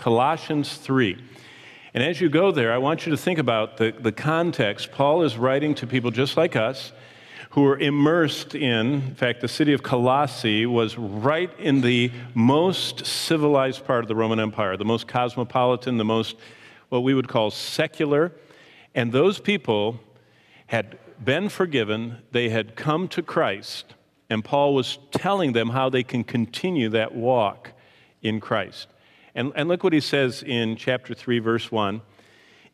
Colossians 3. And as you go there, I want you to think about the, the context. Paul is writing to people just like us who are immersed in, in fact, the city of Colossae was right in the most civilized part of the Roman Empire, the most cosmopolitan, the most what we would call secular. And those people had been forgiven, they had come to Christ, and Paul was telling them how they can continue that walk in Christ. And, and look what he says in chapter 3, verse 1.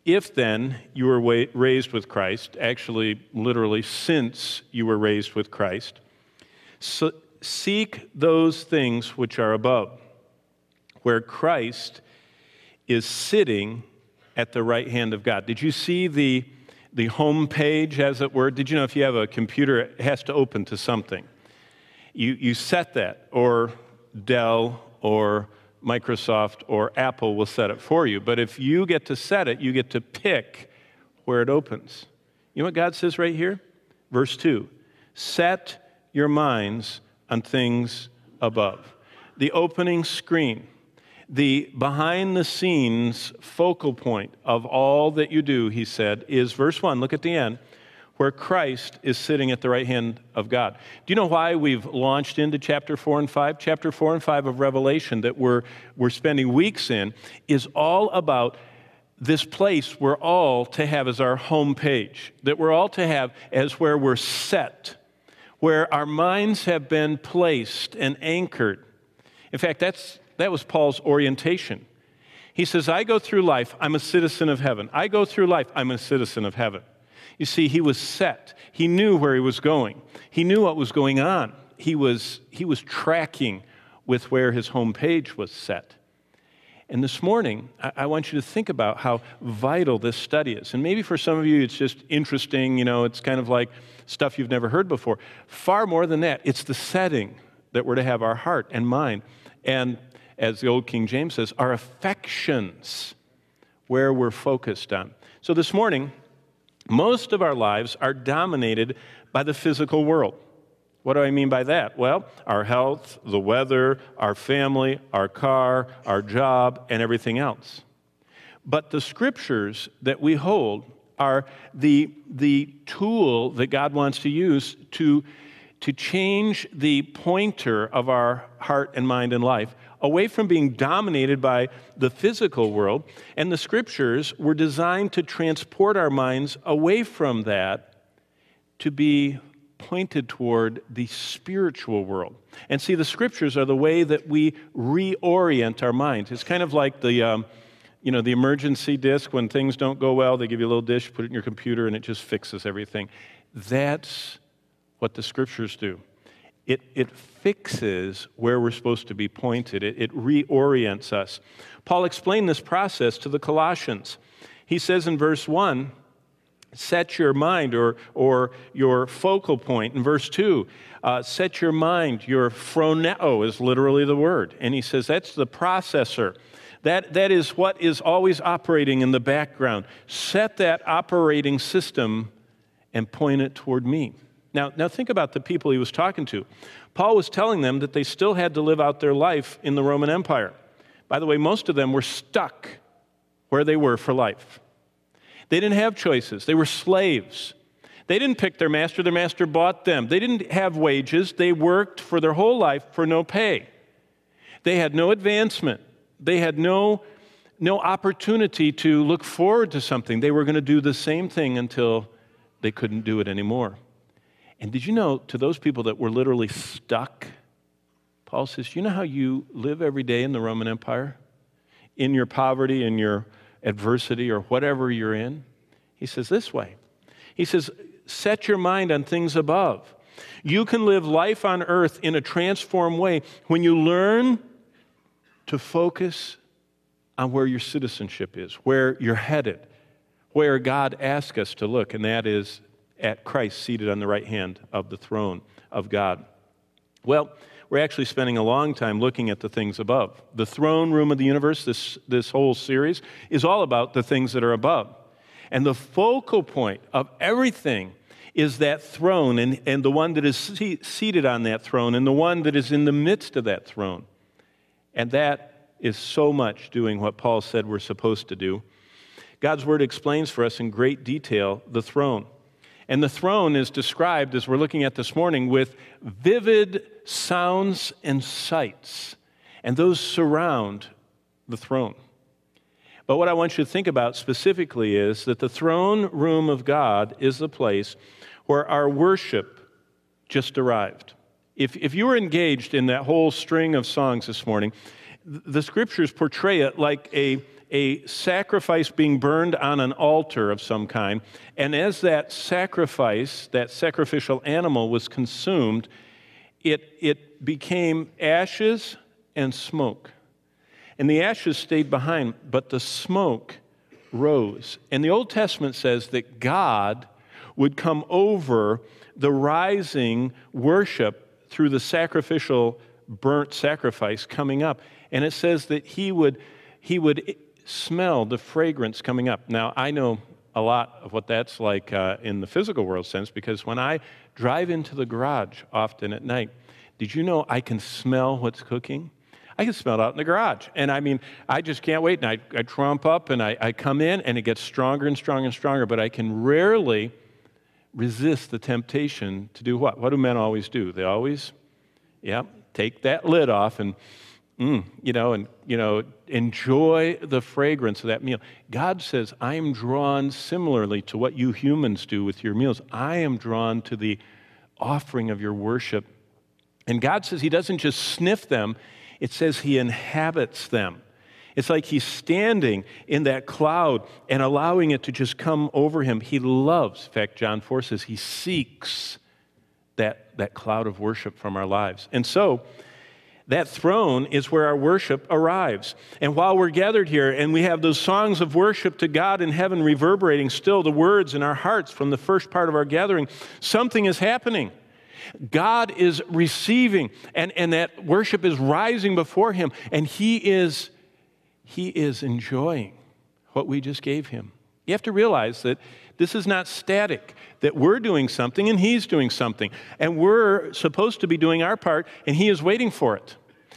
If then you were wa- raised with Christ, actually, literally, since you were raised with Christ, so seek those things which are above, where Christ is sitting at the right hand of God. Did you see the, the home page, as it were? Did you know if you have a computer, it has to open to something? You, you set that, or Dell, or Microsoft or Apple will set it for you. But if you get to set it, you get to pick where it opens. You know what God says right here? Verse 2 Set your minds on things above. The opening screen, the behind the scenes focal point of all that you do, he said, is verse 1. Look at the end where Christ is sitting at the right hand of God. Do you know why we've launched into chapter 4 and 5? Chapter 4 and 5 of Revelation that we're, we're spending weeks in is all about this place we're all to have as our home page, that we're all to have as where we're set, where our minds have been placed and anchored. In fact, that's, that was Paul's orientation. He says, I go through life, I'm a citizen of heaven. I go through life, I'm a citizen of heaven. You see, he was set. He knew where he was going. He knew what was going on. He was, he was tracking with where his home page was set. And this morning, I, want you to think about how vital this study is. And maybe for some of you, it's just interesting, you know, it's kind of like stuff you've never heard before. Far more than that, it's the setting that we're to have our heart and mind. And as the old King James says, our affections, where we're focused on. So this morning, most of our lives are dominated by the physical world. What do I mean by that? Well, our health, the weather, our family, our car, our job, and everything else. But the scriptures that we hold are the, the tool that God wants to use to, to change the pointer of our heart and mind and life away from being dominated by the physical world. And the scriptures were designed to transport our minds away from that to be pointed toward the spiritual world. And see, the scriptures are the way that we reorient our minds. It's kind of like the. Um, you know, the emergency disc, when things don't go well, they give you a little dish, put it in your computer, and it just fixes everything. That's what the scriptures do it, it fixes where we're supposed to be pointed, it, it reorients us. Paul explained this process to the Colossians. He says in verse 1, set your mind or, or your focal point. In verse 2, uh, set your mind, your phroneo is literally the word. And he says that's the processor. That, that is what is always operating in the background. Set that operating system and point it toward me. Now, now think about the people he was talking to. Paul was telling them that they still had to live out their life in the Roman Empire. By the way, most of them were stuck where they were for life. They didn't have choices, they were slaves. They didn't pick their master, their master bought them. They didn't have wages, they worked for their whole life for no pay. They had no advancement, they had no, no opportunity to look forward to something. They were going to do the same thing until they couldn't do it anymore. And did you know, to those people that were literally stuck, Paul says, You know how you live every day in the Roman Empire? In your poverty, in your adversity, or whatever you're in? He says, This way. He says, Set your mind on things above. You can live life on earth in a transformed way when you learn to focus on where your citizenship is, where you're headed, where God asks us to look, and that is at Christ seated on the right hand of the throne of God. Well, we're actually spending a long time looking at the things above. The throne room of the universe, this, this whole series, is all about the things that are above. And the focal point of everything is that throne and, and the one that is seated on that throne and the one that is in the midst of that throne. And that is so much doing what Paul said we're supposed to do. God's word explains for us in great detail the throne. And the throne is described, as we're looking at this morning, with vivid sounds and sights. And those surround the throne. But what I want you to think about specifically is that the throne room of God is the place where our worship just arrived. If, if you were engaged in that whole string of songs this morning, the scriptures portray it like a, a sacrifice being burned on an altar of some kind. And as that sacrifice, that sacrificial animal was consumed, it, it became ashes and smoke. And the ashes stayed behind, but the smoke rose. And the Old Testament says that God would come over the rising worship through the sacrificial burnt sacrifice coming up. And it says that he would, he would smell the fragrance coming up. Now, I know a lot of what that's like uh, in the physical world sense because when I drive into the garage often at night, did you know I can smell what's cooking? I can smell it out in the garage. And I mean, I just can't wait. And I, I trump up and I, I come in and it gets stronger and stronger and stronger, but I can rarely resist the temptation to do what? What do men always do? They always, yeah, take that lid off and, mm, you know, and, you know, enjoy the fragrance of that meal. God says, I am drawn similarly to what you humans do with your meals. I am drawn to the offering of your worship. And God says He doesn't just sniff them, it says he inhabits them. It's like he's standing in that cloud and allowing it to just come over him. He loves, in fact, John 4 says he seeks that, that cloud of worship from our lives. And so, that throne is where our worship arrives. And while we're gathered here and we have those songs of worship to God in heaven reverberating still the words in our hearts from the first part of our gathering, something is happening. God is receiving, and, and that worship is rising before Him, and He is, he is enjoying what we just gave Him. You have to realize that this is not static, that we're doing something and He's doing something, and we're supposed to be doing our part, and He is waiting for it.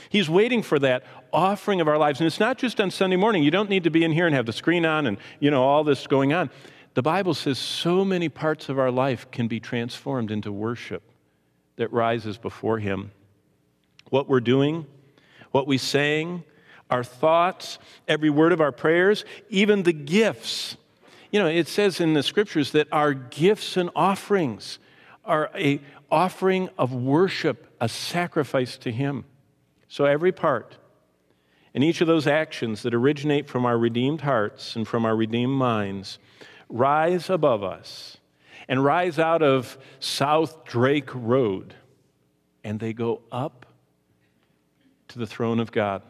He's waiting for that offering of our lives. And it's not just on Sunday morning. You don't need to be in here and have the screen on and, you know, all this going on. The Bible says so many parts of our life can be transformed into worship that rises before Him. What we're doing, what we're saying, our thoughts, every word of our prayers, even the gifts. You know, it says in the scriptures that our gifts and offerings are a offering of worship, a sacrifice to him. So every part and each of those actions that originate from our redeemed hearts and from our redeemed minds rise above us and rise out of South Drake Road, and they go up to the throne of God.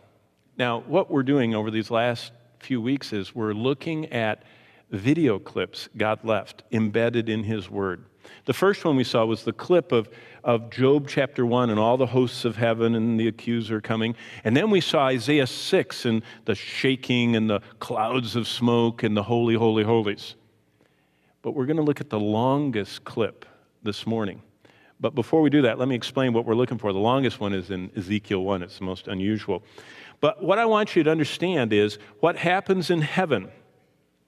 Now, what we're doing over these last few weeks is we're looking at video clips God left embedded in His Word. The first one we saw was the clip of, of Job chapter 1 and all the hosts of heaven and the accuser coming. And then we saw Isaiah 6 and the shaking and the clouds of smoke and the holy, holy, holies. But we're going to look at the longest clip this morning. But before we do that, let me explain what we're looking for. The longest one is in Ezekiel 1, it's the most unusual. But what I want you to understand is what happens in heaven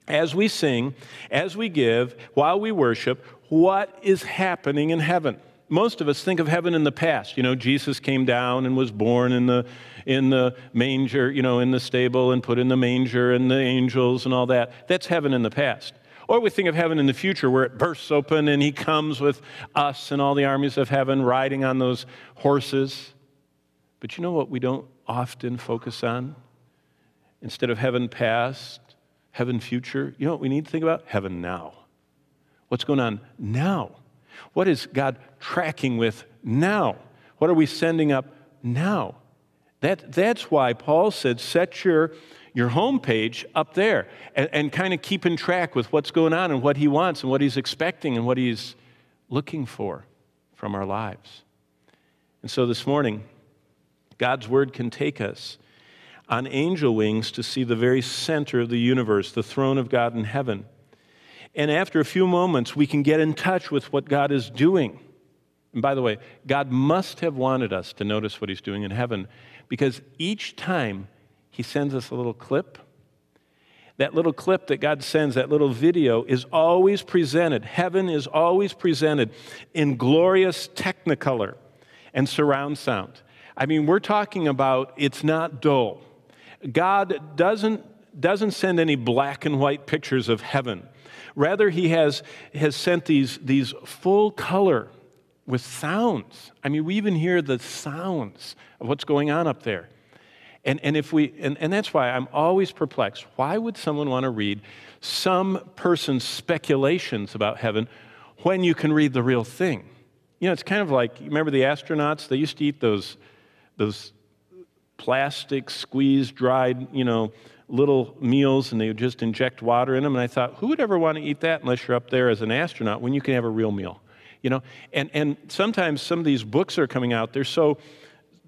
as we sing, as we give, while we worship, what is happening in heaven. Most of us think of heaven in the past. You know, Jesus came down and was born in the, in the manger, you know, in the stable and put in the manger and the angels and all that. That's heaven in the past. Or we think of heaven in the future where it bursts open and he comes with us and all the armies of heaven riding on those horses. But you know what we don't often focus on? Instead of heaven past, heaven future, you know what we need to think about? Heaven now. What's going on now? What is God tracking with now? What are we sending up now? That, that's why Paul said, set your your homepage up there and, and kind of keep in track with what's going on and what he wants and what he's expecting and what he's looking for from our lives. And so this morning, God's word can take us on angel wings to see the very center of the universe, the throne of God in heaven. And after a few moments, we can get in touch with what God is doing. And by the way, God must have wanted us to notice what He's doing in heaven because each time He sends us a little clip. That little clip that God sends, that little video, is always presented. Heaven is always presented in glorious technicolor and surround sound. I mean, we're talking about it's not dull. God doesn't, doesn't send any black and white pictures of heaven. Rather, He has, has sent these, these full color with sounds. I mean, we even hear the sounds of what's going on up there. And, and, if we, and, and that's why I'm always perplexed. Why would someone want to read some person's speculations about heaven when you can read the real thing? You know, it's kind of like, remember the astronauts? They used to eat those, those plastic, squeezed, dried, you know, little meals and they would just inject water in them. And I thought, who would ever want to eat that unless you're up there as an astronaut when you can have a real meal? You know, and, and sometimes some of these books are coming out, they're so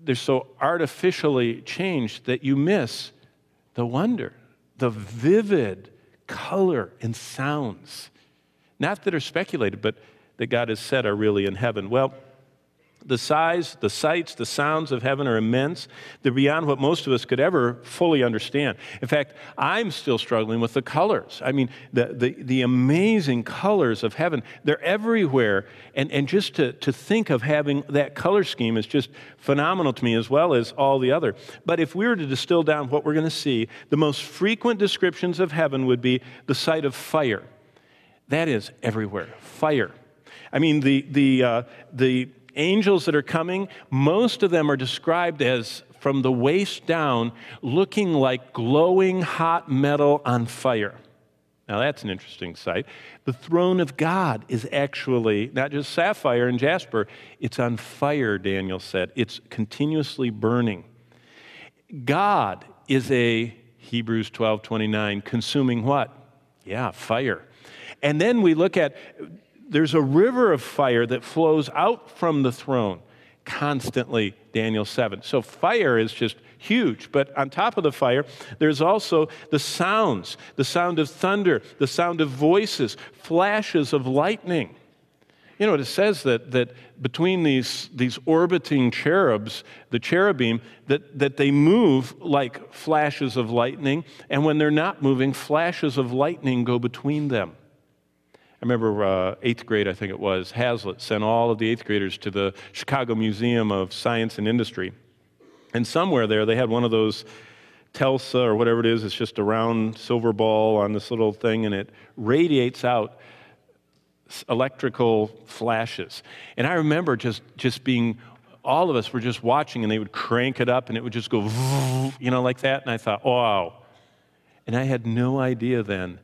they're so artificially changed that you miss the wonder, the vivid color and sounds. Not that are speculated, but that God has said are really in heaven. Well, the size, the sights, the sounds of heaven are immense. They're beyond what most of us could ever fully understand. In fact, I'm still struggling with the colors. I mean, the, the, the amazing colors of heaven, they're everywhere. And, and just to, to think of having that color scheme is just phenomenal to me, as well as all the other. But if we were to distill down what we're going to see, the most frequent descriptions of heaven would be the sight of fire. That is everywhere. Fire. I mean, the, the, uh, the angels that are coming, most of them are described as from the waist down, looking like glowing hot metal on fire. Now, that's an interesting sight. The throne of God is actually not just sapphire and jasper, it's on fire, Daniel said. It's continuously burning. God is a, Hebrews 12 29, consuming what? Yeah, fire. And then we look at there's a river of fire that flows out from the throne constantly, Daniel 7. So fire is just huge. But on top of the fire, there's also the sounds the sound of thunder, the sound of voices, flashes of lightning. You know, it says that, that between these, these orbiting cherubs, the cherubim, that, that they move like flashes of lightning, and when they're not moving, flashes of lightning go between them. I remember uh, eighth grade, I think it was, Hazlitt sent all of the eighth graders to the Chicago Museum of Science and Industry. And somewhere there, they had one of those Telsa or whatever it is. It's just a round silver ball on this little thing, and it radiates out electrical flashes. And I remember just, just being, all of us were just watching, and they would crank it up, and it would just go, you know, like that. And I thought, wow. And I had no idea then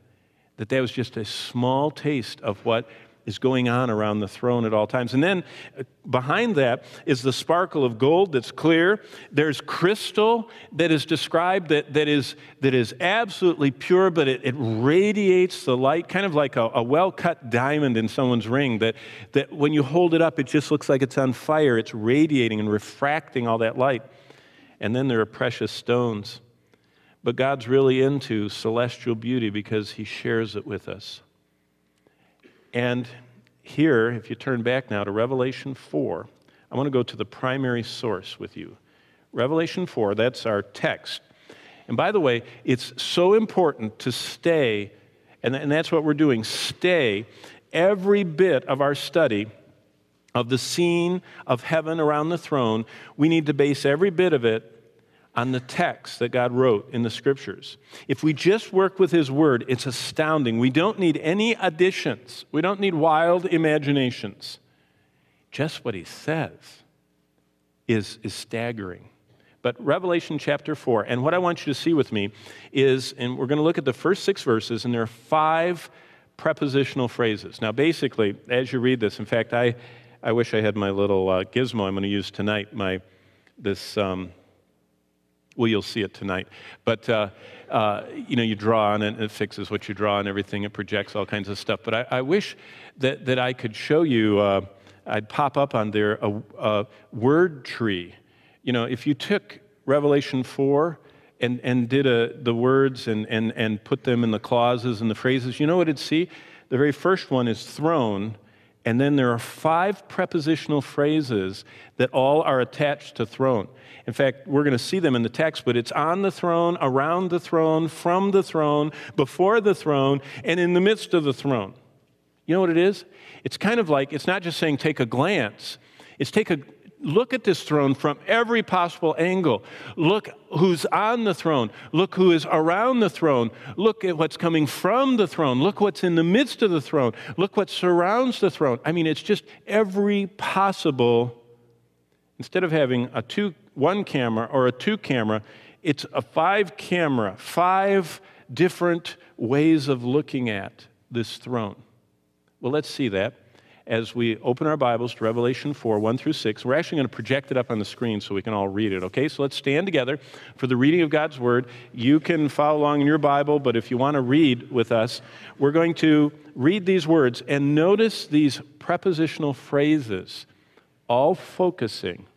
that that was just a small taste of what is going on around the throne at all times. And then uh, behind that is the sparkle of gold that's clear. There's crystal that is described that, that, is, that is absolutely pure, but it, it radiates the light, kind of like a, a well cut diamond in someone's ring, that, that when you hold it up, it just looks like it's on fire. It's radiating and refracting all that light. And then there are precious stones but God's really into celestial beauty because He shares it with us. And here, if you turn back now to Revelation 4, I want to go to the primary source with you. Revelation 4, that's our text. And by the way, it's so important to stay, and, that's what we're doing, stay every bit of our study of the scene of heaven around the throne. We need to base every bit of it on the text that God wrote in the scriptures. If we just work with His Word, it's astounding. We don't need any additions, we don't need wild imaginations. Just what He says is, is staggering. But Revelation chapter 4, and what I want you to see with me is, and we're going to look at the first six verses, and there are five prepositional phrases. Now, basically, as you read this, in fact, I, I wish I had my little uh, gizmo I'm going to use tonight, my, this. Um, well, you'll see it tonight. But, uh, uh, you know, you draw on it and it fixes what you draw and everything. It projects all kinds of stuff. But I, I wish that, that I could show you, uh, I'd pop up on there a, a, word tree. You know, if you took Revelation 4 and, and did a, the words and, and, and put them in the clauses and the phrases, you know what it'd see? The very first one is throne, And then there are five prepositional phrases that all are attached to throne. In fact, we're going to see them in the text, but it's on the throne, around the throne, from the throne, before the throne, and in the midst of the throne. You know what it is? It's kind of like, it's not just saying take a glance, it's take a look at this throne from every possible angle. Look who's on the throne. Look who is around the throne. Look at what's coming from the throne. Look what's in the midst of the throne. Look what surrounds the throne. I mean, it's just every possible. Instead of having a two, one camera or a two camera, it's a five camera, five different ways of looking at this throne. Well, let's see that as we open our Bibles to Revelation 4, 1 through 6. We're actually going to project it up on the screen so we can all read it, okay? So let's stand together for the reading of God's Word. You can follow along in your Bible, but if you want to read with us, we're going to read these words and notice these prepositional phrases, all focusing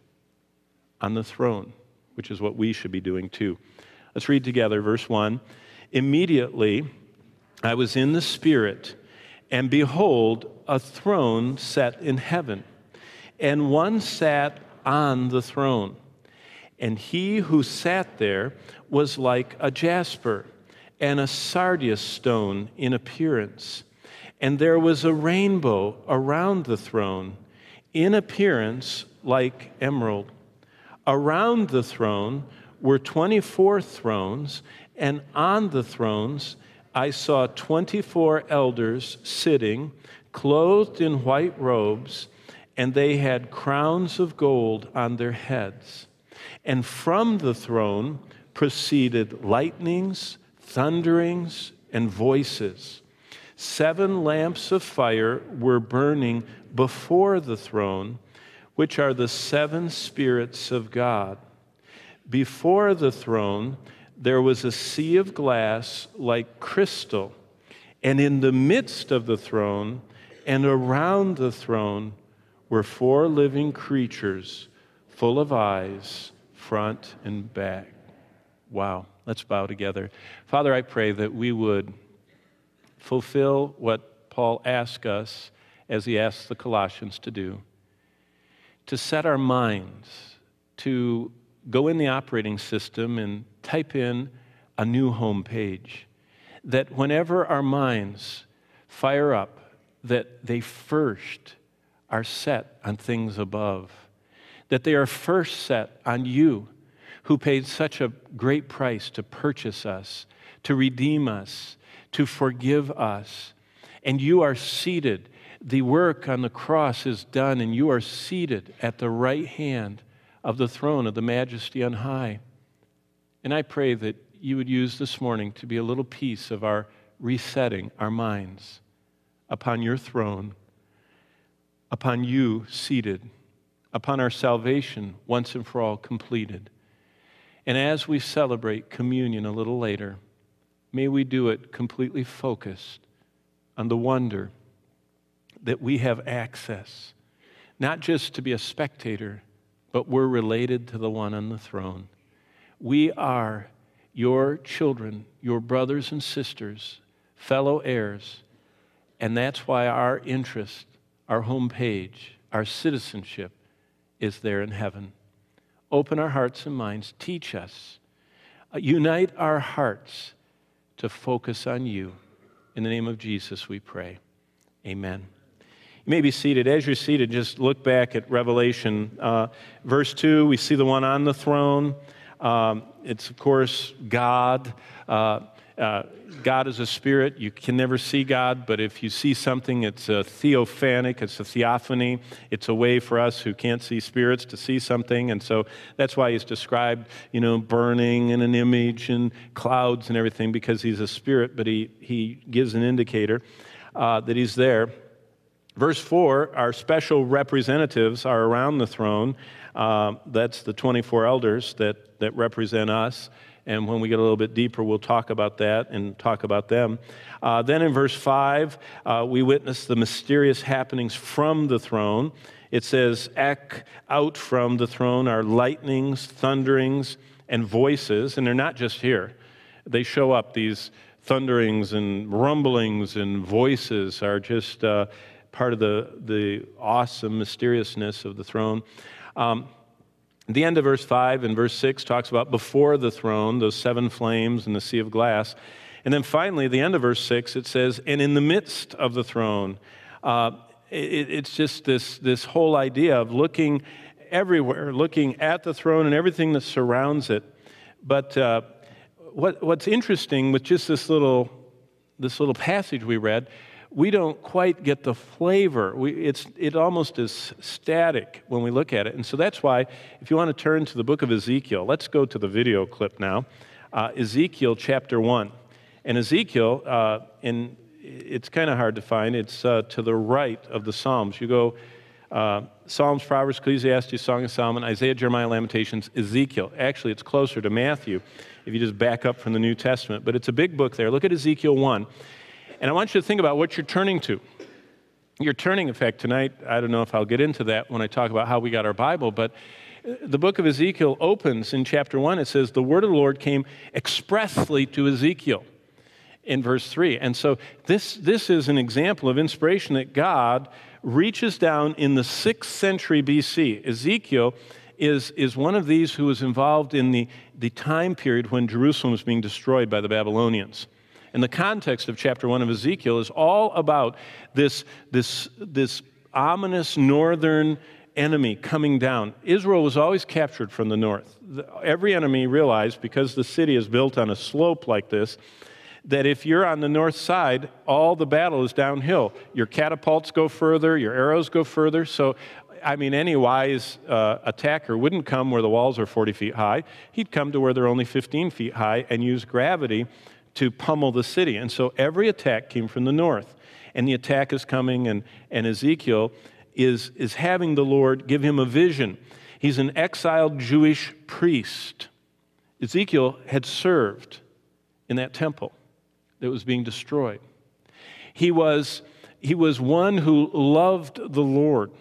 on the throne, which is what we should be doing too. Let's read together, verse 1. Immediately I was in the Spirit and behold, a throne set in heaven, and one sat on the throne. And he who sat there was like a jasper and a sardius stone in appearance. And there was a rainbow around the throne, in appearance like emerald. Around the throne were 24 thrones, and on the thrones I saw 24 elders sitting, clothed in white robes, and they had crowns of gold on their heads. And from the throne proceeded lightnings, thunderings, and voices. Seven lamps of fire were burning before the throne, which are the seven spirits of God. Before the throne, there was a sea of glass like crystal, and in the midst of the throne and around the throne were four living creatures full of eyes, front and back. Wow, let's bow together. Father, I pray that we would fulfill what Paul asked us as he asked the Colossians to do to set our minds, to go in the operating system and type in a new home page. That whenever our minds fire up, that they first are set on things above, that they are first set on you, who paid such a great price to purchase us, to redeem us, to forgive us. And you are seated. The work on the cross is done, and you are seated at the right hand of the throne of the majesty on high. And I pray that you would use this morning to be a little piece of our resetting our minds upon your throne, upon you seated, upon our salvation once and for all completed. And as we celebrate communion a little later, may we do it completely focused on the wonder that we have access, not just to be a spectator, but we're related to the one on the throne. We are your children, your brothers and sisters, fellow heirs, and that's why our interest, our home page, our citizenship is there in heaven. Open our hearts and minds, teach us, uh, unite our hearts to focus on you. In the name of Jesus, we pray. Amen. You may be seated. As you're seated, just look back at Revelation. Uh, verse 2, we see the one on the throne. Um, it's, of course, God. Uh, uh, God is a spirit. You can never see God, but if you see something, it's a theophanic, it's a theophany. It's a way for us who can't see spirits to see something. And so that's why he's described, you know, burning and an image and clouds and everything, because he's a spirit, but he, he gives an indicator uh, that he's there. Verse 4 our special representatives are around the throne. Uh, that's the 24 elders that, that represent us. And when we get a little bit deeper, we'll talk about that and talk about them. Uh, then in verse 5, uh, we witness the mysterious happenings from the throne. It says, Out from the throne are lightnings, thunderings, and voices. And they're not just here, they show up, these thunderings and rumblings and voices are just uh, part of the, the awesome mysteriousness of the throne. Um, the end of verse 5 and verse 6 talks about before the throne, those seven flames and the sea of glass. And then finally, the end of verse 6, it says, and in the midst of the throne. Uh, it, it's just this, this whole idea of looking everywhere, looking at the throne and everything that surrounds it. But uh, what, what's interesting with just this little, this little passage we read, we don't quite get the flavor. We, it's, it almost is static when we look at it. And so that's why, if you want to turn to the book of Ezekiel, let's go to the video clip now. Uh, Ezekiel chapter 1. And Ezekiel, uh, in, it's kind of hard to find, it's uh, to the right of the Psalms. You go uh, Psalms, Proverbs, Ecclesiastes, Song of Solomon, Isaiah, Jeremiah, Lamentations, Ezekiel. Actually, it's closer to Matthew if you just back up from the New Testament. But it's a big book there. Look at Ezekiel 1. And I want you to think about what you're turning to. You're turning, effect tonight, I don't know if I'll get into that when I talk about how we got our Bible, but uh, the book of Ezekiel opens in chapter 1. It says, The word of the Lord came expressly to Ezekiel in verse 3. And so this, this is an example of inspiration that God reaches down in the 6th century BC. Ezekiel is, is one of these who was involved in the, the time period when Jerusalem was being destroyed by the Babylonians. And the context of chapter 1 of Ezekiel is all about this, this, this ominous northern enemy coming down. Israel was always captured from the north. Every enemy realized, because the city is built on a slope like this, that if you're on the north side, all the battle is downhill. Your catapults go further, your arrows go further. So, I mean, any wise uh, attacker wouldn't come where the walls are 40 feet high. He'd come to where they're only 15 feet high and use gravity to pummel the city. And so every attack came from the north. And the attack is coming, and, and Ezekiel is, is having the Lord give him a vision. He's an exiled Jewish priest. Ezekiel had served in that temple that was being destroyed. He was, he was one who loved the Lord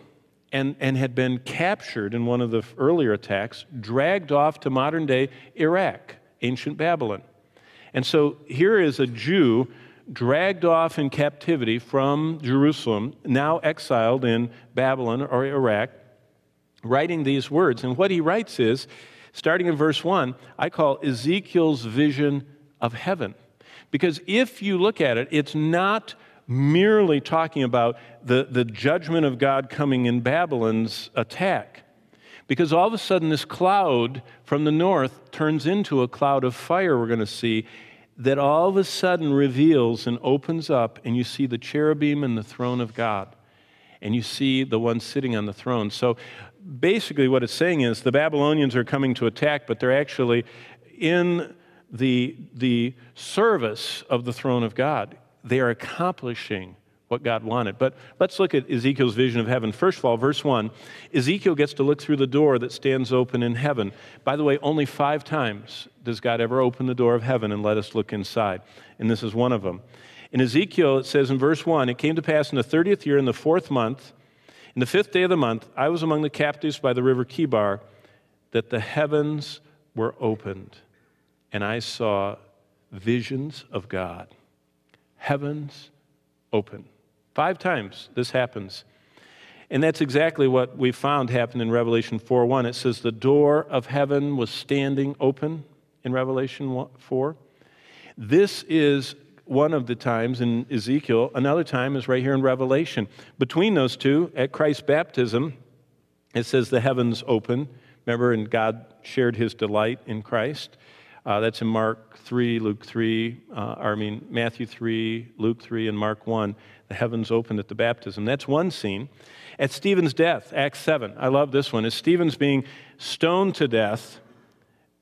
and, and had been captured in one of the earlier attacks, dragged off to modern day Iraq, ancient Babylon. And so here is a Jew dragged off in captivity from Jerusalem, now exiled in Babylon or Iraq, writing these words. And what he writes is, starting in verse 1, I call Ezekiel's vision of heaven. Because if you look at it, it's not merely talking about the, the judgment of God coming in Babylon's attack. Because all of a sudden, this cloud from the north turns into a cloud of fire, we're going to see, that all of a sudden reveals and opens up, and you see the cherubim and the throne of God. And you see the one sitting on the throne. So basically, what it's saying is the Babylonians are coming to attack, but they're actually in the, the service of the throne of God. They are accomplishing what God wanted. But let's look at Ezekiel's vision of heaven. First of all, verse 1 Ezekiel gets to look through the door that stands open in heaven. By the way, only five times does God ever open the door of heaven and let us look inside. And this is one of them. In Ezekiel, it says in verse 1 It came to pass in the 30th year, in the fourth month, in the fifth day of the month, I was among the captives by the river Chebar, that the heavens were opened, and I saw visions of God. Heavens open. Five times this happens. And that's exactly what we found happened in Revelation 4 1. It says the door of heaven was standing open in Revelation 4. This is one of the times in Ezekiel. Another time is right here in Revelation. Between those two, at Christ's baptism, it says the heavens open. Remember, and God shared his delight in Christ. Uh, that's in Mark 3, Luke 3, uh, I mean, Matthew 3, Luke 3, and Mark 1. The heavens opened at the baptism. That's one scene. At Stephen's death, Acts 7, I love this one. As Stephen's being stoned to death,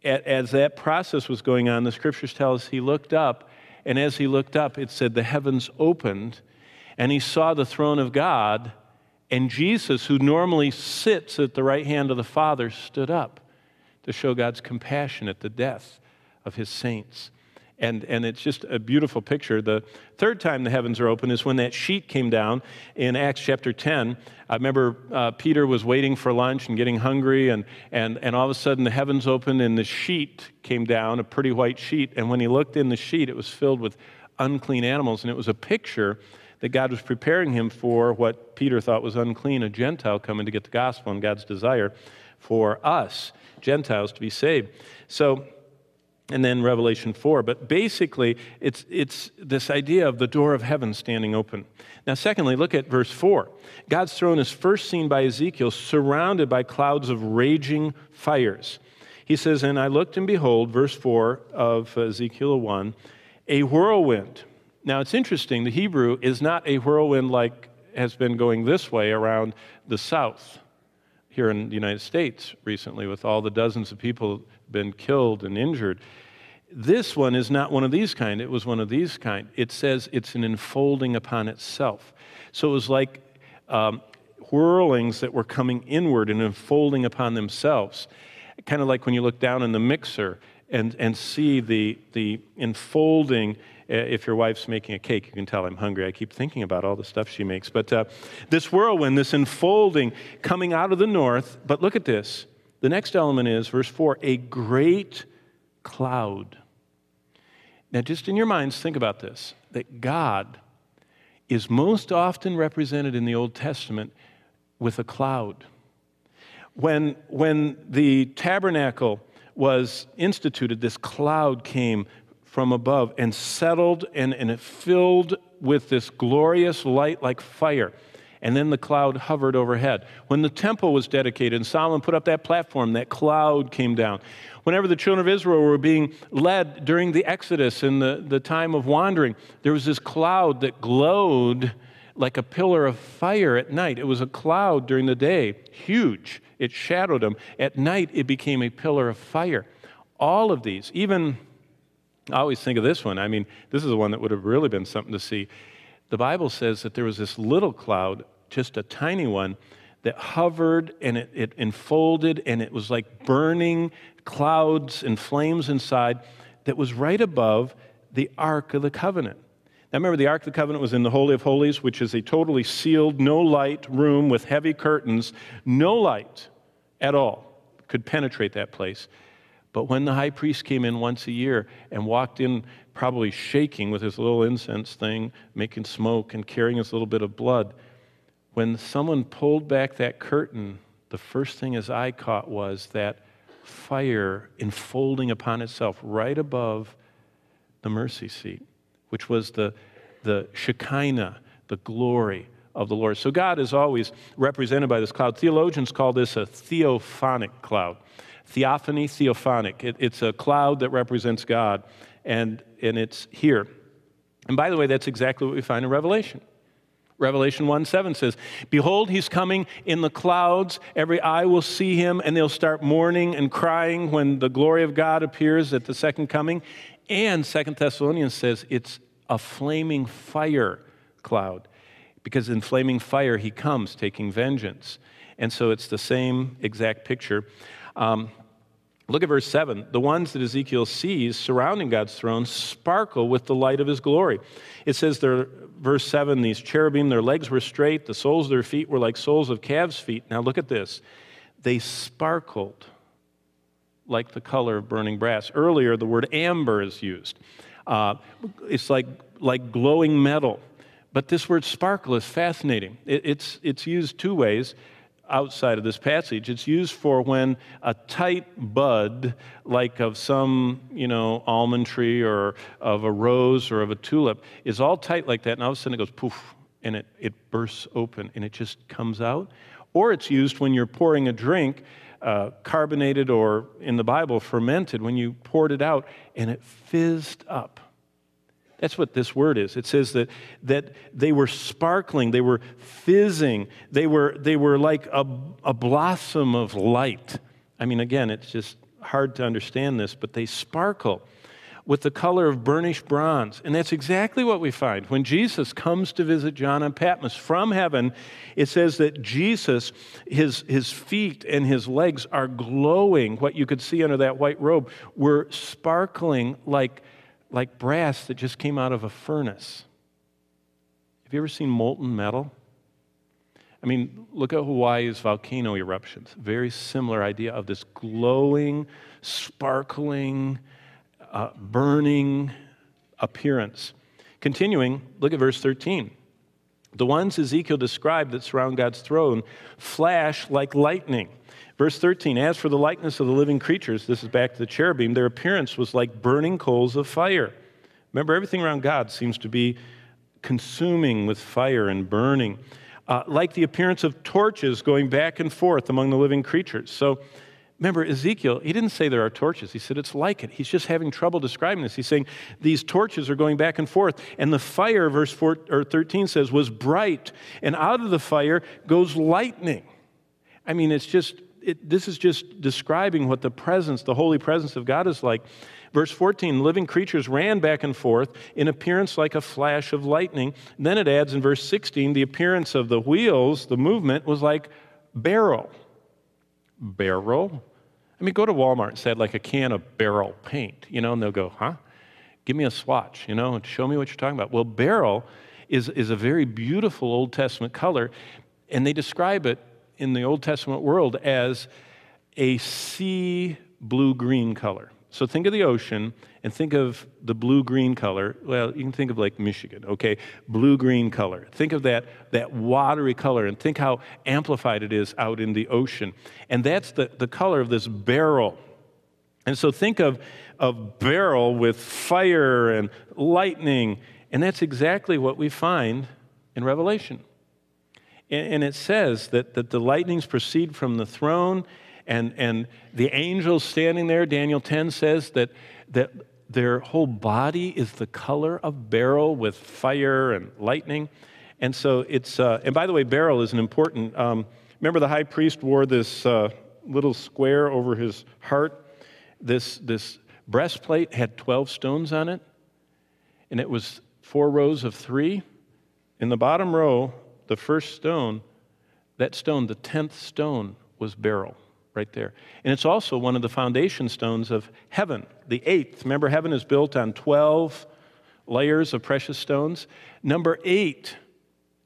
as that process was going on, the scriptures tell us he looked up, and as he looked up, it said the heavens opened, and he saw the throne of God, and Jesus, who normally sits at the right hand of the Father, stood up to show God's compassion at the death of his saints. And, and it's just a beautiful picture. The third time the heavens are open is when that sheet came down in Acts chapter 10. I remember uh, Peter was waiting for lunch and getting hungry, and, and, and all of a sudden the heavens opened and the sheet came down, a pretty white sheet. And when he looked in the sheet, it was filled with unclean animals. And it was a picture that God was preparing him for what Peter thought was unclean, a Gentile coming to get the gospel and God's desire for us, Gentiles, to be saved. So, and then Revelation 4. But basically, it's, it's this idea of the door of heaven standing open. Now, secondly, look at verse 4. God's throne is first seen by Ezekiel surrounded by clouds of raging fires. He says, And I looked and behold, verse 4 of Ezekiel 1, a whirlwind. Now, it's interesting, the Hebrew is not a whirlwind like has been going this way around the south here in the United States recently, with all the dozens of people been killed and injured. This one is not one of these kind, it was one of these kind. It says it's an enfolding upon itself. So it was like um, whirlings that were coming inward and enfolding upon themselves. Kind of like when you look down in the mixer and, and see the, the enfolding. Uh, if your wife's making a cake, you can tell I'm hungry. I keep thinking about all the stuff she makes. But uh, this whirlwind, this enfolding coming out of the north. But look at this. The next element is, verse 4, a great cloud. Now, just in your minds, think about this that God is most often represented in the Old Testament with a cloud. When, when the tabernacle was instituted, this cloud came from above and settled and, and it filled with this glorious light like fire and then the cloud hovered overhead. When the temple was dedicated and Solomon put up that platform, that cloud came down. Whenever the children of Israel were being led during the Exodus in the, the time of wandering, there was this cloud that glowed like a pillar of fire at night. It was a cloud during the day, huge. It shadowed them. At night, it became a pillar of fire. All of these, even, I always think of this one. I mean, this is the one that would have really been something to see. The Bible says that there was this little cloud just a tiny one that hovered and it, it enfolded and it was like burning clouds and flames inside that was right above the Ark of the Covenant. Now remember, the Ark of the Covenant was in the Holy of Holies, which is a totally sealed, no light room with heavy curtains. No light at all could penetrate that place. But when the high priest came in once a year and walked in, probably shaking with his little incense thing, making smoke and carrying his little bit of blood, when someone pulled back that curtain, the first thing his eye caught was that fire enfolding upon itself right above the mercy seat, which was the, the Shekinah, the glory of the Lord. So God is always represented by this cloud. Theologians call this a theophanic cloud. Theophany, theophanic. It, it's a cloud that represents God, and, and it's here. And by the way, that's exactly what we find in Revelation. Revelation 1 7 says, Behold, he's coming in the clouds. Every eye will see him, and they'll start mourning and crying when the glory of God appears at the second coming. And Second Thessalonians says it's a flaming fire cloud, because in flaming fire he comes taking vengeance. And so it's the same exact picture. Um, Look at verse 7. The ones that Ezekiel sees surrounding God's throne sparkle with the light of his glory. It says there, verse 7, these cherubim, their legs were straight, the soles of their feet were like soles of calves' feet. Now look at this. They sparkled like the color of burning brass. Earlier, the word amber is used. Uh, it's like, like glowing metal. But this word sparkle is fascinating. It, it's, it's used two ways outside of this passage. It's used for when a tight bud, like of some, you know, almond tree or of a rose or of a tulip, is all tight like that, and all of a sudden it goes poof, and it, it bursts open and it just comes out. Or it's used when you're pouring a drink, uh, carbonated or in the Bible, fermented, when you poured it out and it fizzed up that's what this word is. It says that, that they were sparkling, they were fizzing, they were, they were like a, a blossom of light. I mean, again, it's just hard to understand this, but they sparkle with the color of burnished bronze. And that's exactly what we find. When Jesus comes to visit John on Patmos from heaven, it says that Jesus, his, his feet and his legs are glowing. What you could see under that white robe were sparkling like like brass that just came out of a furnace. Have you ever seen molten metal? I mean, look at Hawaii's volcano eruptions. Very similar idea of this glowing, sparkling, uh, burning appearance. Continuing, look at verse 13. The ones Ezekiel described that surround God's throne flash like lightning. Verse 13, as for the likeness of the living creatures, this is back to the cherubim, their appearance was like burning coals of fire. Remember, everything around God seems to be consuming with fire and burning, uh, like the appearance of torches going back and forth among the living creatures. So, remember, Ezekiel, he didn't say there are torches. He said it's like it. He's just having trouble describing this. He's saying these torches are going back and forth. And the fire, verse 4, or 13 says, was bright, and out of the fire goes lightning. I mean, it's just it, this is just describing what the presence, the holy presence of God is like. Verse 14 living creatures ran back and forth in appearance like a flash of lightning. And then it adds in verse 16 the appearance of the wheels, the movement was like beryl. Beryl? I mean, go to Walmart and say, like a can of beryl paint, you know, and they'll go, huh? Give me a swatch, you know, and show me what you're talking about. Well, beryl is, is a very beautiful Old Testament color, and they describe it in the Old Testament world as a sea blue green color. So think of the ocean and think of the blue green color. Well, you can think of Lake Michigan, okay? Blue green color. Think of that, that watery color and think how amplified it is out in the ocean. And that's the, the color of this beryl. And so think of, of beryl with fire and lightning. And that's exactly what we find in Revelation. And, it says that, that the lightnings proceed from the throne, and, and the angels standing there, Daniel 10 says that, that their whole body is the color of beryl with fire and lightning. And so it's, uh, and by the way, beryl is an important, um, remember the high priest wore this uh, little square over his heart? This, this breastplate had 12 stones on it, and it was four rows of three. In the bottom row, the first stone, that stone, the tenth stone, was beryl right there. And it's also one of the foundation stones of heaven, the eighth. Remember, heaven is built on 12 layers of precious stones. Number eight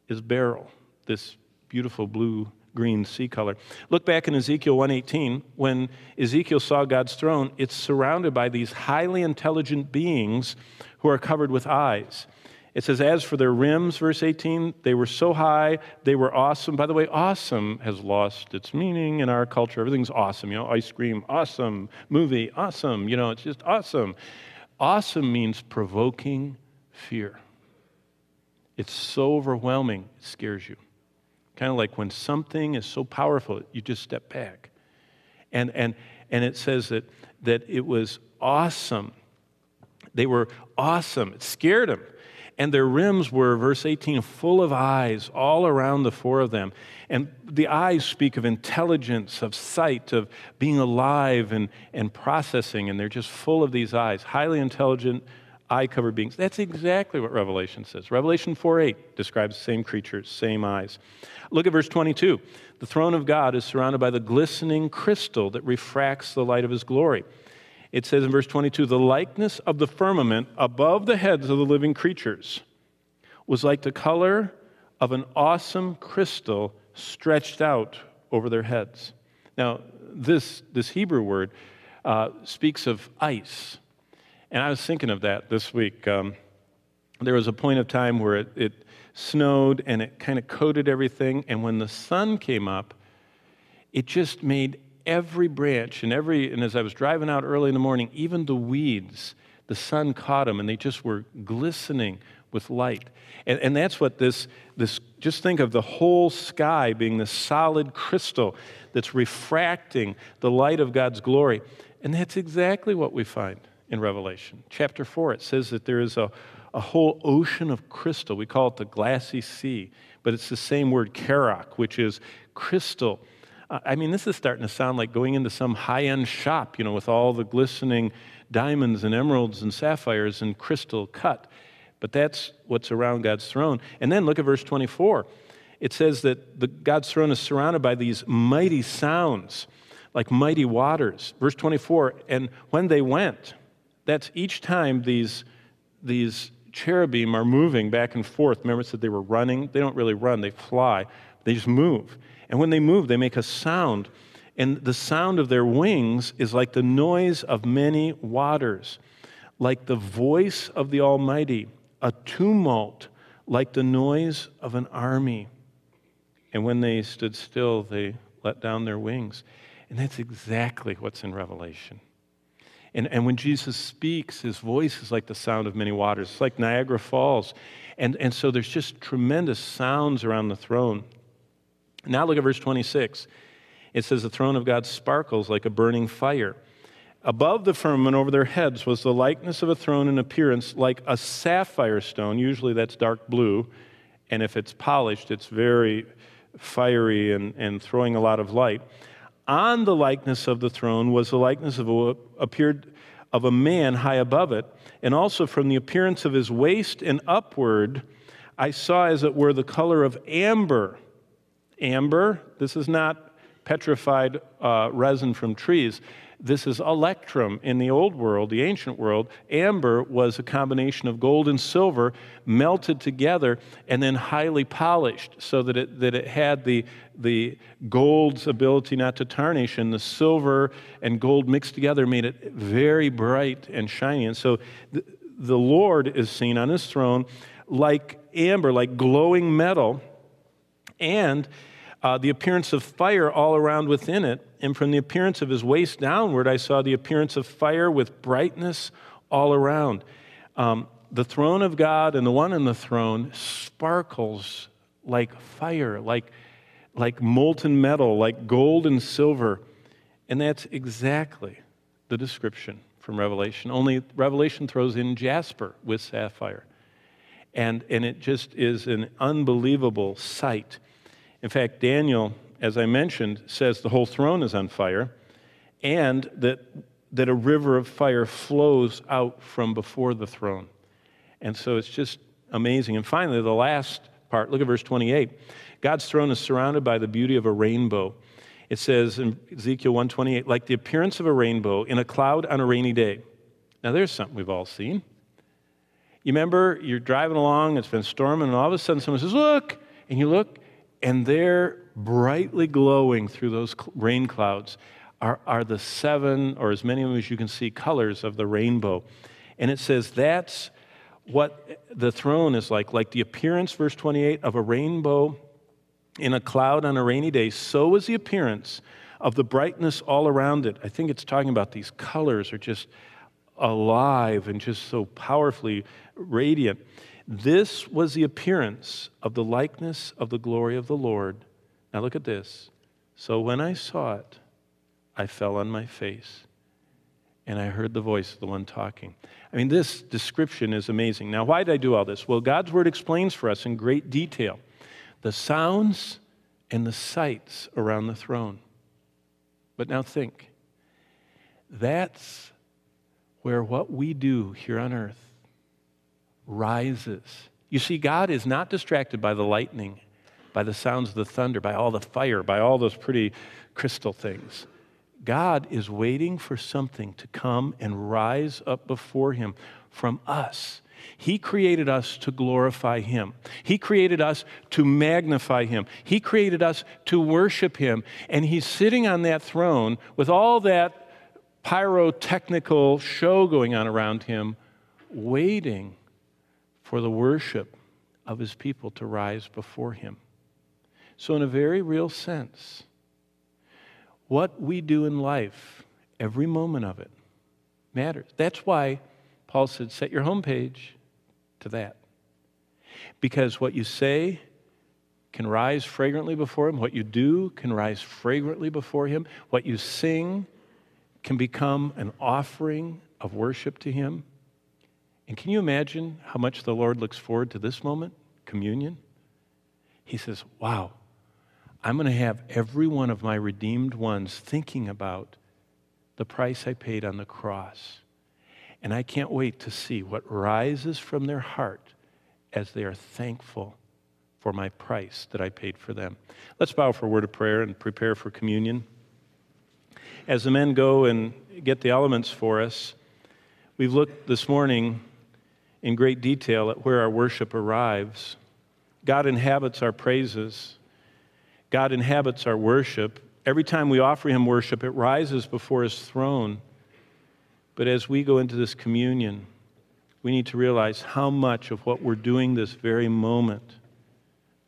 is beryl, this beautiful blue green sea color. Look back in Ezekiel 118 when Ezekiel saw God's throne, it's surrounded by these highly intelligent beings who are covered with eyes. It says, As for their rims, verse 18, they were so high, they were awesome. By the way, awesome has lost its meaning in our culture. Everything's awesome. You know, ice cream, awesome. Movie, awesome. You know, it's just awesome. Awesome means provoking fear. It's so overwhelming, it scares you. Kind of like when something is so powerful, you just step back. And, and, and it says that, that it was awesome. They were awesome. It scared them. And their rims were, verse 18, full of eyes all around the four of them. And the eyes speak of intelligence, of sight, of being alive and, and processing. And they're just full of these eyes, highly intelligent, eye covered beings. That's exactly what Revelation says. Revelation 4 8 describes the same creatures, same eyes. Look at verse 22. The throne of God is surrounded by the glistening crystal that refracts the light of his glory. It says in verse 22 the likeness of the firmament above the heads of the living creatures was like the color of an awesome crystal stretched out over their heads. Now, this, this Hebrew word uh, speaks of ice. And I was thinking of that this week. Um, there was a point of time where it, it snowed and it kind of coated everything. And when the sun came up, it just made every branch and every, and as I was driving out early in the morning, even the weeds, the sun caught them and they just were glistening with light. And, and that's what this, this, just think of the whole sky being the solid crystal that's refracting the light of God's glory. And that's exactly what we find in Revelation. Chapter 4, it says that there is a, a whole ocean of crystal. We call it the glassy sea, but it's the same word, karak, which is crystal I mean, this is starting to sound like going into some high end shop, you know, with all the glistening diamonds and emeralds and sapphires and crystal cut. But that's what's around God's throne. And then look at verse 24. It says that the, God's throne is surrounded by these mighty sounds, like mighty waters. Verse 24, and when they went, that's each time these, these cherubim are moving back and forth. Remember, it said they were running. They don't really run, they fly, they just move. And when they move, they make a sound. And the sound of their wings is like the noise of many waters, like the voice of the Almighty, a tumult like the noise of an army. And when they stood still, they let down their wings. And that's exactly what's in Revelation. And, and when Jesus speaks, his voice is like the sound of many waters. It's like Niagara Falls. And, and so there's just tremendous sounds around the throne. Now look at verse 26. It says, The throne of God sparkles like a burning fire. Above the firmament over their heads was the likeness of a throne in appearance like a sapphire stone. Usually that's dark blue. And if it's polished, it's very fiery and, and throwing a lot of light. On the likeness of the throne was the likeness of a, appeared of a man high above it, and also from the appearance of his waist and upward, I saw as it were the color of amber. Amber, this is not petrified uh, resin from trees. This is electrum in the old world, the ancient world. Amber was a combination of gold and silver melted together and then highly polished so that it, that it had the, the gold's ability not to tarnish, and the silver and gold mixed together made it very bright and shiny. And so the, the Lord is seen on his throne like amber, like glowing metal, and uh, the appearance of fire all around within it. And from the appearance of his waist downward, I saw the appearance of fire with brightness all around. Um, the throne of God and the one in the throne sparkles like fire, like, like molten metal, like gold and silver. And that's exactly the description from Revelation. Only Revelation throws in jasper with sapphire. And, and it just is an unbelievable sight. In fact, Daniel, as I mentioned, says the whole throne is on fire and that, that a river of fire flows out from before the throne. And so it's just amazing. And finally, the last part, look at verse 28. God's throne is surrounded by the beauty of a rainbow. It says in Ezekiel 128, like the appearance of a rainbow in a cloud on a rainy day. Now, there's something we've all seen. You remember you're driving along, it's been storming, and all of a sudden someone says, Look! And you look, and there, brightly glowing through those rain clouds, are, are the seven, or as many of them as you can see, colors of the rainbow. And it says that's what the throne is like, like the appearance, verse 28, of a rainbow in a cloud on a rainy day. So is the appearance of the brightness all around it. I think it's talking about these colors are just alive and just so powerfully radiant. This was the appearance of the likeness of the glory of the Lord. Now look at this. So when I saw it, I fell on my face and I heard the voice of the one talking. I mean, this description is amazing. Now, why did I do all this? Well, God's word explains for us in great detail the sounds and the sights around the throne. But now think that's where what we do here on earth rises. You see, God is not distracted by the lightning, by the sounds of the thunder, by all the fire, by all those pretty crystal things. God is waiting for something to come and rise up before Him from us. He created us to glorify Him. He created us to magnify Him. He created us to worship Him. And He's sitting on that throne with all that pyrotechnical show going on around Him, waiting for the worship of his people to rise before him. So, in a very real sense, what we do in life, every moment of it, matters. That's why Paul said, set your homepage to that. Because what you say can rise fragrantly before him, what you do can rise fragrantly before him, what you sing can become an offering of worship to him. And can you imagine how much the Lord looks forward to this moment, communion? He says, Wow, I'm going to have every one of my redeemed ones thinking about the price I paid on the cross. And I can't wait to see what rises from their heart as they are thankful for my price that I paid for them. Let's bow for a word of prayer and prepare for communion. As the men go and get the elements for us, we've looked this morning in great detail at where our worship arrives. God inhabits our praises, God inhabits our worship. Every time we offer Him worship, it rises before His throne. But as we go into this communion, we need to realize how much of what we're doing this very moment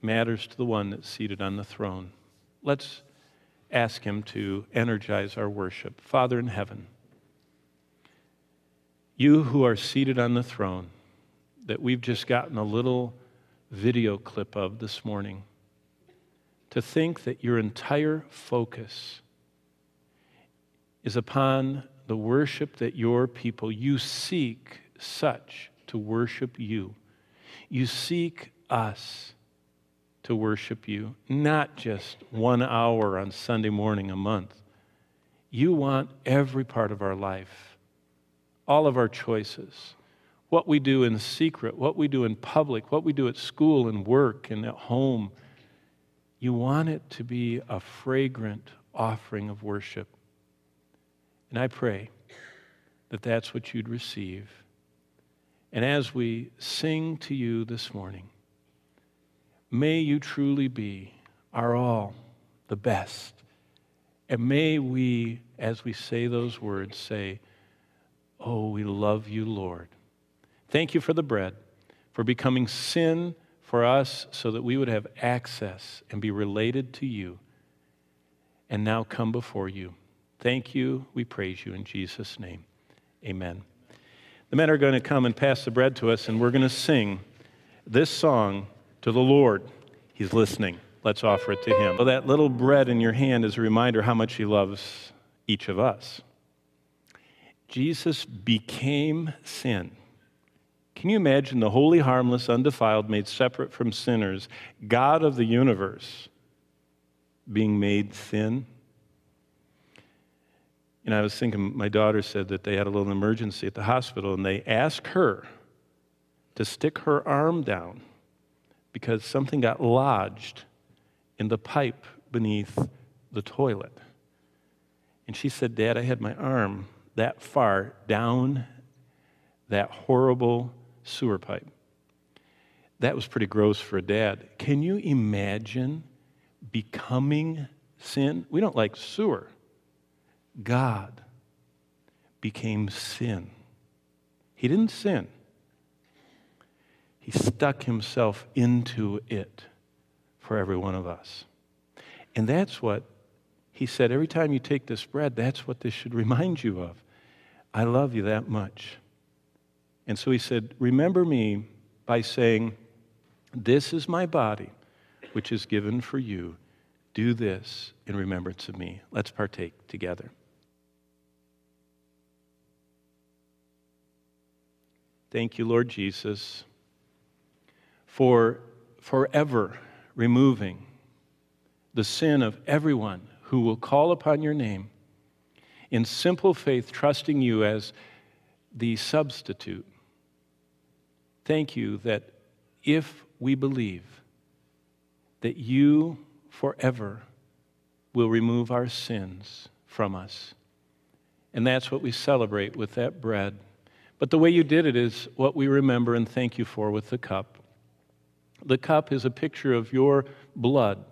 matters to the one that's seated on the throne. Let's ask him to energize our worship. Father in heaven, you who are seated on the throne, that we've just gotten a little video clip of this morning, to think that your entire focus is upon the worship that your people, you seek such to worship you. You seek us to worship you, not just one hour on Sunday morning a month. You want every part of our life, all of our choices, what we do in secret, what we do in public, what we do at school and work and at home. You want it to be a fragrant offering of worship. And I pray that that's what you'd receive. And as we sing to you this morning, may you truly be our all, the best. And may we, as we say those words, say, Oh, we love you, Lord. Thank you for the bread, for becoming sin for us so that we would have access and be related to you, and now come before you. Thank you. We praise you in Jesus' name. Amen. The men are going to come and pass the bread to us, and we're going to sing this song to the Lord. He's listening. Let's offer it to Him. So that little bread in your hand is a reminder how much He loves each of us. Jesus became sin. Can you imagine the holy, harmless, undefiled, made separate from sinners, God of the universe, being made? You know, I was thinking, my daughter said that they had a little emergency at the hospital, and they asked her to stick her arm down because something got lodged in the pipe beneath the toilet. And she said, Dad, I had my arm that far down that horrible sewer pipe. That was pretty gross for a dad. Can you imagine becoming sin? We don't like sewer. God became sin. He didn't sin, He stuck Himself into it for every one of us. And that's what He said every time you take this bread, that's what this should remind you of. I love you that much. And so He said, Remember me by saying, This is my body, which is given for you. Do this in remembrance of me. Let's partake together. Thank you, Lord Jesus, for forever removing the sin of everyone who will call upon your name in simple faith, trusting you as the substitute. Thank you that if we believe that you forever will remove our sins from us. And that's what we celebrate with that bread but the way you did it is what we remember and thank you for with the cup. The cup is a picture of your blood,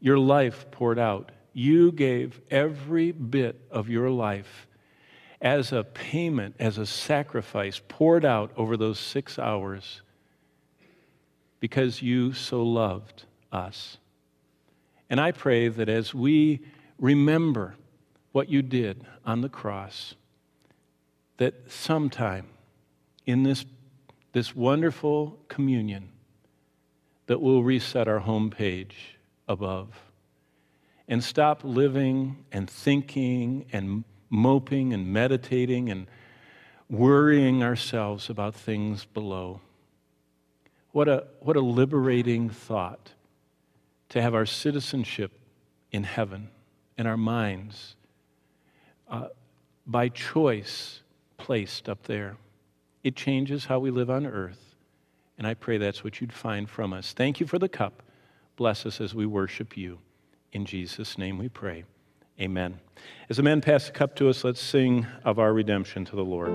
your life poured out. You gave every bit of your life as a payment, as a sacrifice poured out over those six hours because you so loved us. And I pray that as we remember what you did on the cross, that sometime in this, this wonderful communion that we'll reset our home page above and stop living and thinking and moping and meditating and worrying ourselves about things below. What a, what a liberating thought to have our citizenship in heaven in our minds uh, by choice placed up there. It changes how we live on earth. And I pray that's what you'd find from us. Thank you for the cup. Bless us as we worship you. In Jesus' name we pray. Amen. As the men pass the cup to us, let's sing of our redemption to the Lord.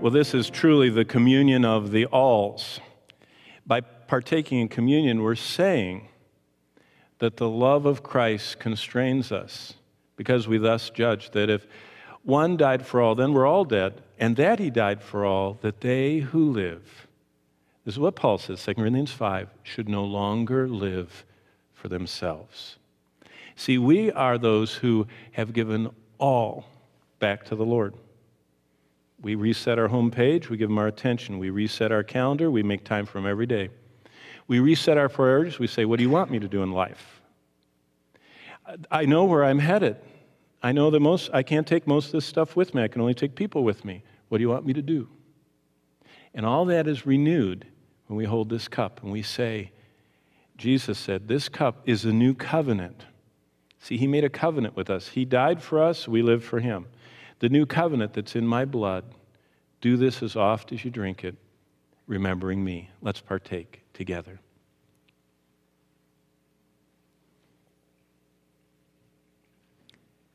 Well, this is truly the communion of the alls. By partaking in communion, we're saying that the love of Christ constrains us because we thus judge that if one died for all, then we're all dead. and that he died for all, that they who live, this is what Paul says, 2 Corinthians 5, should no longer live for themselves. See, we are those who have given all back to the Lord. We reset our home page, we give them our attention. We reset our calendar, we make time for them every day. We reset our priorities, we say, What do you want me to do in life? I know where I'm headed. I know that most, I can't take most of this stuff with me. I can only take people with me. What do you want me to do? And all that is renewed when we hold this cup and we say, Jesus said, This cup is a new covenant. See, He made a covenant with us. He died for us, we live for Him. The new covenant that's in my blood, do this as oft as you drink it, remembering me. Let's partake together.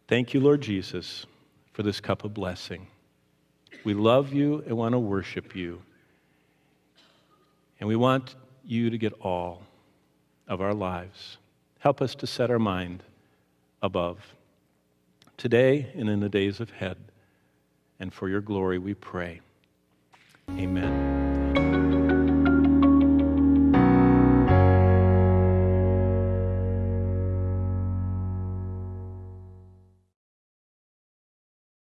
Thank you, Lord Jesus, for this cup of blessing. We love you and want to worship you. And we want you to get all of our lives. Help us to set our mind above. Today and in the days ahead, and for your glory we pray. Amen.